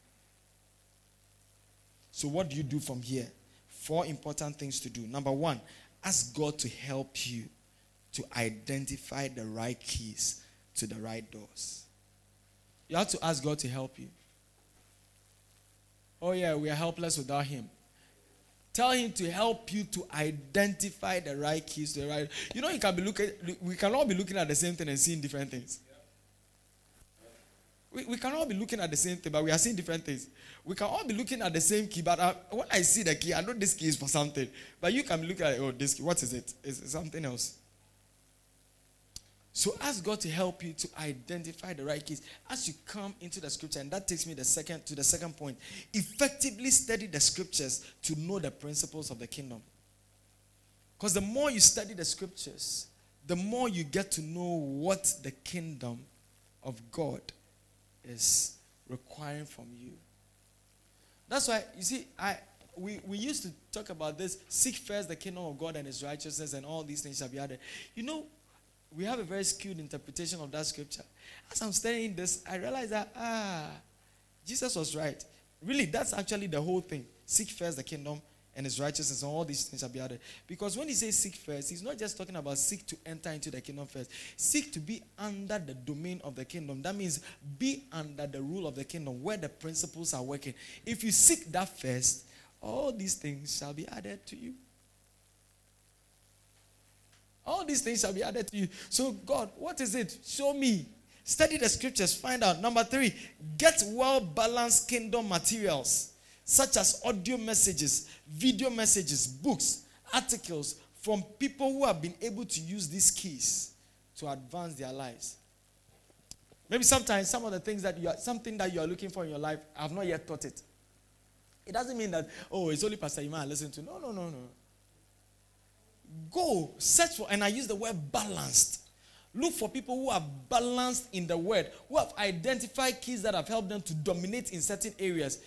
So, what do you do from here? Four important things to do. Number one, Ask God to help you to identify the right keys to the right doors. You have to ask God to help you. Oh, yeah, we are helpless without Him. Tell Him to help you to identify the right keys to the right. You know, you can be looking. We can all be looking at the same thing and seeing different things. We, we can all be looking at the same thing, but we are seeing different things. We can all be looking at the same key, but I, uh, when I see the key, I know this key is for something. But you can look at, oh, this key, what is it? Is it something else? So ask God to help you to identify the right keys as you come into the scripture, and that takes me the second to the second point. Effectively study the scriptures to know the principles of the kingdom. Because the more you study the scriptures, the more you get to know what the kingdom of God is requiring from you. That's why, you see, I we, we used to talk about this seek first the kingdom of God and his righteousness, and all these things shall be added. You know, we have a very skewed interpretation of that scripture. As I'm studying this, I realize that, ah, Jesus was right. Really, that's actually the whole thing. Seek first the kingdom and his righteousness, and all these things shall be added. Because when he says seek first, he's not just talking about seek to enter into the kingdom first. Seek to be under the domain of the kingdom. That means be under the rule of the kingdom where the principles are working. If you seek that first, all these things shall be added to you. All these things shall be added to you. So, God, what is it? Show me. Study the scriptures, find out. Number three, get well balanced kingdom materials such as audio messages, video messages, books, articles from people who have been able to use these keys to advance their lives. Maybe sometimes some of the things that you are, something that you are looking for in your life, I have not yet taught it. It doesn't mean that, oh, it's only Pastor Iman I listen to. No, no, no, no. Go, search for, and I use the word balanced. Look for people who are balanced in the word, who have identified keys that have helped them to dominate in certain areas.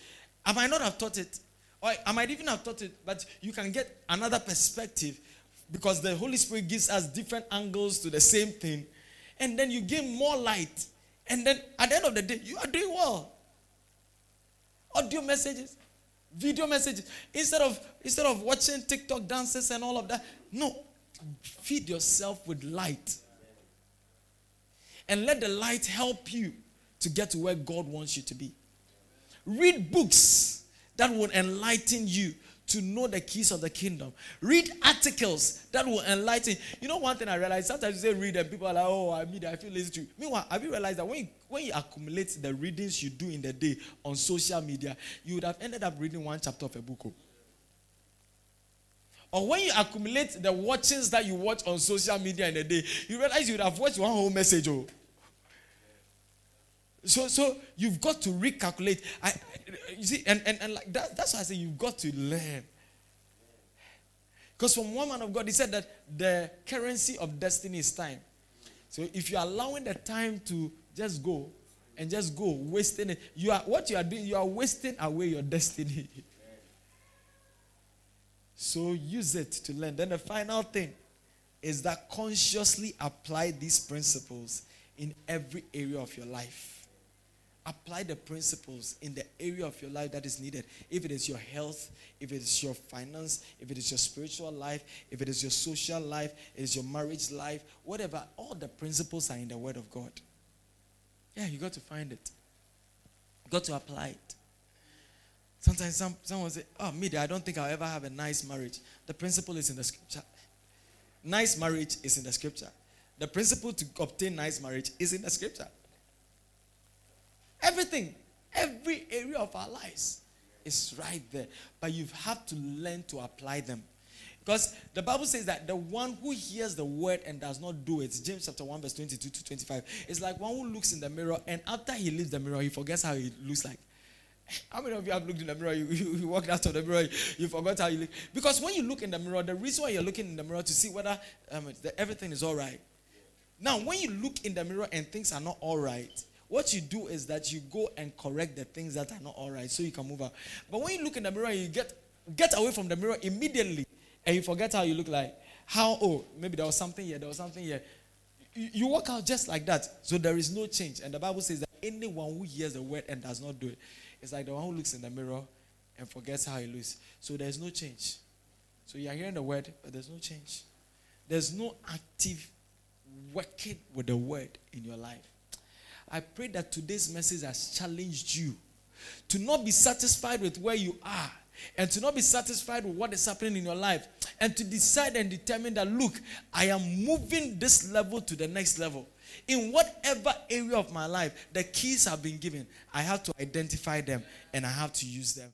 I might not have taught it, or I might even have taught it, but you can get another perspective because the Holy Spirit gives us different angles to the same thing, and then you gain more light. And then at the end of the day, you are doing well. Audio messages, video messages. Instead of instead of watching TikTok dances and all of that, no. Feed yourself with light. And let the light help you to get to where God wants you to be. Read books that will enlighten you to know the keys of the kingdom. Read articles that will enlighten. You know, one thing I realized sometimes you say read and people are like, oh, I mean, I feel lazy to. Meanwhile, have you realized that when you, when you accumulate the readings you do in the day on social media, you would have ended up reading one chapter of a book? Oh. Or when you accumulate the watchings that you watch on social media in a day, you realize you would have watched one whole message. Oh. So, so you've got to recalculate. I, you see, and, and, and like that, that's why I say you've got to learn. Because from one man of God, he said that the currency of destiny is time. So if you're allowing the time to just go and just go, wasting it, you are what you are doing, you are wasting away your destiny. so use it to learn. Then the final thing is that consciously apply these principles in every area of your life apply the principles in the area of your life that is needed. If it is your health, if it is your finance, if it is your spiritual life, if it is your social life, it is your marriage life, whatever, all the principles are in the Word of God. Yeah, you got to find it. You got to apply it. Sometimes some, someone say, Oh, me, I don't think I'll ever have a nice marriage. The principle is in the scripture. Nice marriage is in the scripture. The principle to obtain nice marriage is in the scripture. Everything, every area of our lives is right there. But you have to learn to apply them. Because the Bible says that the one who hears the word and does not do it, James chapter 1, verse 22 to 25, is like one who looks in the mirror and after he leaves the mirror, he forgets how he looks like. How many of you have looked in the mirror? You, you, you walked out of the mirror, you forgot how you look. Because when you look in the mirror, the reason why you're looking in the mirror to see whether um, the, everything is all right. Now, when you look in the mirror and things are not all right, what you do is that you go and correct the things that are not all right so you can move out. But when you look in the mirror, you get get away from the mirror immediately and you forget how you look like. How, oh, maybe there was something here, there was something here. You, you walk out just like that. So there is no change. And the Bible says that anyone who hears the word and does not do it is like the one who looks in the mirror and forgets how he looks. So there's no change. So you are hearing the word, but there's no change. There's no active working with the word in your life. I pray that today's message has challenged you to not be satisfied with where you are and to not be satisfied with what is happening in your life and to decide and determine that look i am moving this level to the next level. In whatever area of my life the keys have been given. I have to identify them and i have to use them